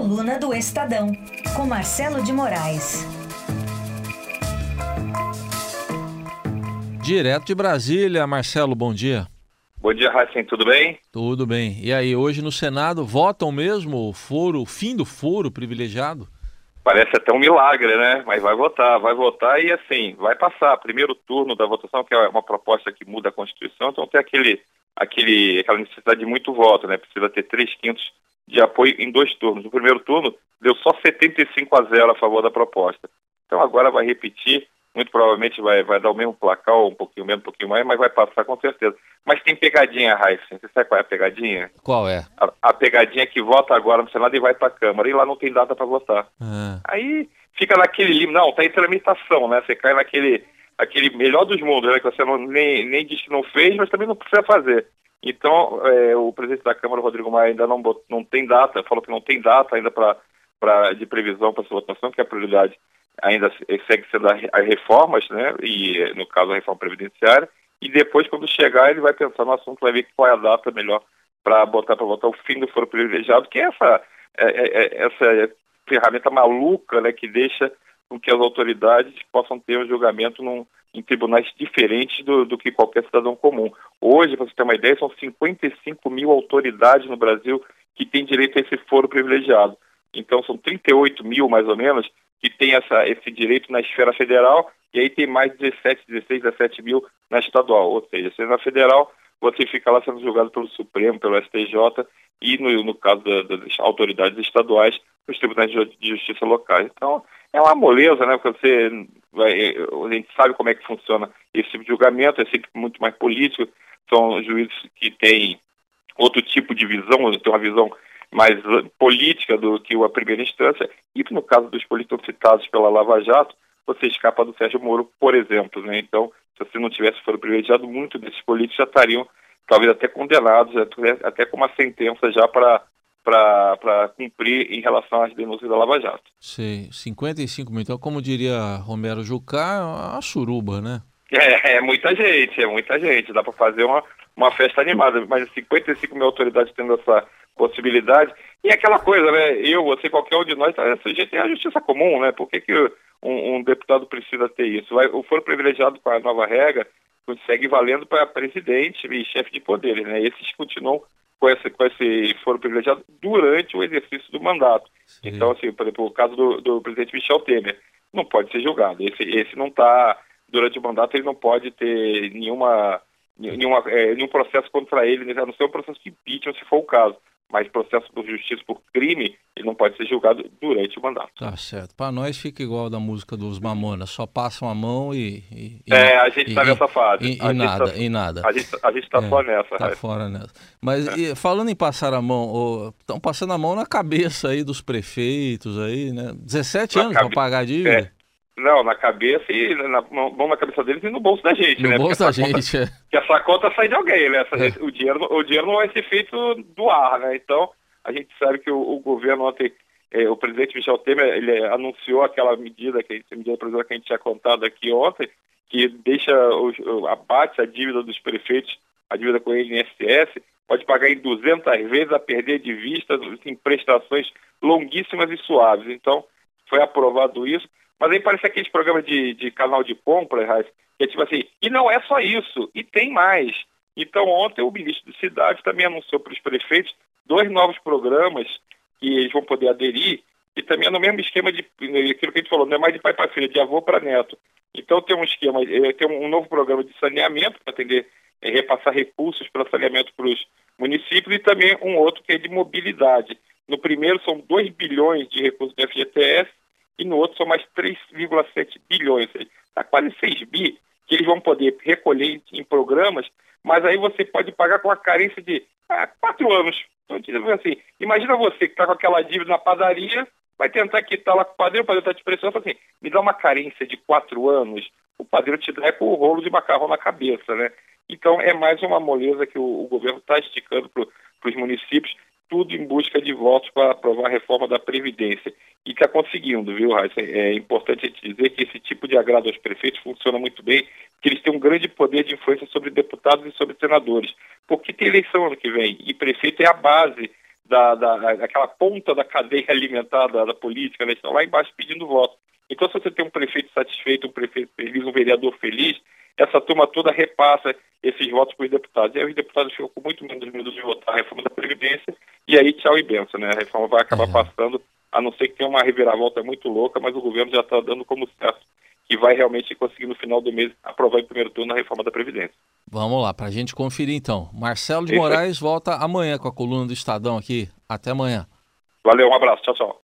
Coluna do Estadão, com Marcelo de Moraes. Direto de Brasília, Marcelo, bom dia. Bom dia, Racing, tudo bem? Tudo bem. E aí, hoje no Senado, votam mesmo o foro, o fim do foro privilegiado? Parece até um milagre, né? Mas vai votar, vai votar e assim, vai passar. Primeiro turno da votação, que é uma proposta que muda a Constituição, então tem aquele, aquele, aquela necessidade de muito voto, né? Precisa ter três quintos de apoio em dois turnos. No primeiro turno, deu só 75 a 0 a favor da proposta. Então agora vai repetir, muito provavelmente vai, vai dar o mesmo placar, um pouquinho menos, um pouquinho mais, mas vai passar com certeza. Mas tem pegadinha, Raíssa. Você sabe qual é a pegadinha? Qual é? A, a pegadinha que vota agora no Senado e vai para a Câmara. E lá não tem data para votar. Ah. Aí fica naquele limite. Não, tá em tramitação, né? Você cai naquele aquele melhor dos mundos, né? Que você não, nem, nem diz que não fez, mas também não precisa fazer. Então, é, o presidente da Câmara, Rodrigo Maia, ainda não, não tem data, falou que não tem data ainda para de previsão para essa votação, que a prioridade ainda segue sendo as reformas, né? E, no caso, a reforma previdenciária. E depois, quando chegar, ele vai pensar no assunto, vai ver qual é a data melhor para botar para votar o fim do foro privilegiado, que é essa, é, é, é essa ferramenta maluca né, que deixa com que as autoridades possam ter um julgamento num, em tribunais diferentes do, do, que qualquer cidadão comum. Hoje, para você ter uma ideia, são 55 mil autoridades no Brasil que têm direito a esse foro privilegiado. Então, são 38 mil, mais ou menos, que têm essa, esse direito na esfera federal, e aí tem mais 17, 16, 17 mil na estadual. Ou seja, se na federal, você fica lá sendo julgado pelo Supremo, pelo STJ, e no, no caso da, das autoridades estaduais, os tribunais de justiça locais. Então, é uma moleza, né? Porque você vai, a gente sabe como é que funciona esse tipo de julgamento, é sempre muito mais político, são juízes que têm outro tipo de visão, tem uma visão mais política do que a primeira instância, e no caso dos políticos citados pela Lava Jato, você escapa do Sérgio Moro, por exemplo, né? Então, se você não tivesse foro privilegiado, muitos desses políticos já estariam talvez até condenados, até com uma sentença já para para cumprir em relação às denúncias da Lava Jato. Sim, 55 mil. Então, como diria Romero Jucá, é uma suruba, né? É, é muita gente, é muita gente. Dá para fazer uma, uma festa animada, mas 55 mil autoridades tendo essa possibilidade. E aquela coisa, né? Eu, você, qualquer um de nós, tá sujeito à justiça comum, né? Por que, que um, um deputado precisa ter isso? Vai, o foro privilegiado com a nova regra segue valendo para presidente e chefe de poderes, né? Esses continuam com esse, com esse foro privilegiado durante o exercício do mandato. Sim. Então, assim, por exemplo, o caso do, do, presidente Michel Temer não pode ser julgado. Esse, esse não está, durante o mandato, ele não pode ter nenhuma, nenhuma, é, nenhum processo contra ele, a não ser um processo de impeachment, se for o caso mas processo por justiça por crime, ele não pode ser julgado durante o mandato. Tá certo. Para nós fica igual da música dos Mamonas, só passam a mão e... e é, a gente está nessa fase. E, e nada, tá, e nada. A gente está é, fora nessa. Está fora nessa. Mas é. falando em passar a mão, estão passando a mão na cabeça aí dos prefeitos aí, né? 17 na anos para pagar a dívida. É. Não, na cabeça e na mão na cabeça deles e no bolso da gente, no né? No bolso da gente, conta, é. Que essa conta sai de alguém, né? É. o, dinheiro, o dinheiro não vai ser feito do ar, né? Então, a gente sabe que o, o governo ontem, eh, o presidente Michel Temer, ele anunciou aquela medida, que a medida provisória que a gente tinha contado aqui ontem, que deixa, o, abate a dívida dos prefeitos, a dívida com o INSS, pode pagar em 200 vezes a perder de vista em prestações longuíssimas e suaves. Então, foi aprovado isso. Mas aí parece aqueles programas de, de canal de compra, que é tipo assim, e não é só isso, e tem mais. Então, ontem o ministro de Cidade também anunciou para os prefeitos dois novos programas que eles vão poder aderir, e também é no mesmo esquema de aquilo que a gente falou, não é mais de pai para filho, é de avô para neto. Então tem um esquema, é, tem um novo programa de saneamento para atender, é, repassar recursos para saneamento para os municípios e também um outro que é de mobilidade. No primeiro são 2 bilhões de recursos do FGTS e no outro são mais 3,7 bilhões, está quase 6 bi que eles vão poder recolher em programas, mas aí você pode pagar com a carência de ah, quatro anos. Então, assim, imagina você que está com aquela dívida na padaria, vai tentar quitar lá com o padeiro, o padeiro está te pressionando, assim, me dá uma carência de quatro anos, o padeiro te dá é com o rolo de macarrão na cabeça, né? Então é mais uma moleza que o, o governo está esticando para os municípios tudo em busca de votos para aprovar a reforma da Previdência. E está conseguindo, viu, Raíssa? É importante a gente dizer que esse tipo de agrado aos prefeitos funciona muito bem, que eles têm um grande poder de influência sobre deputados e sobre senadores. Porque tem eleição ano que vem, e prefeito é a base da, da aquela ponta da cadeia alimentar da, da política, né? estão lá embaixo pedindo voto. Então, se você tem um prefeito satisfeito, um prefeito feliz, um vereador feliz, essa turma toda repassa esses votos para os deputados. E aí os deputados ficam com muito menos medo de votar a reforma da Previdência, e aí tchau e benção, né? A reforma vai acabar uhum. passando, a não ser que tenha uma reviravolta muito louca, mas o governo já está dando como certo que vai realmente conseguir no final do mês aprovar em primeiro turno a reforma da Previdência. Vamos lá, para a gente conferir então. Marcelo de Moraes volta amanhã com a coluna do Estadão aqui. Até amanhã. Valeu, um abraço. Tchau, tchau.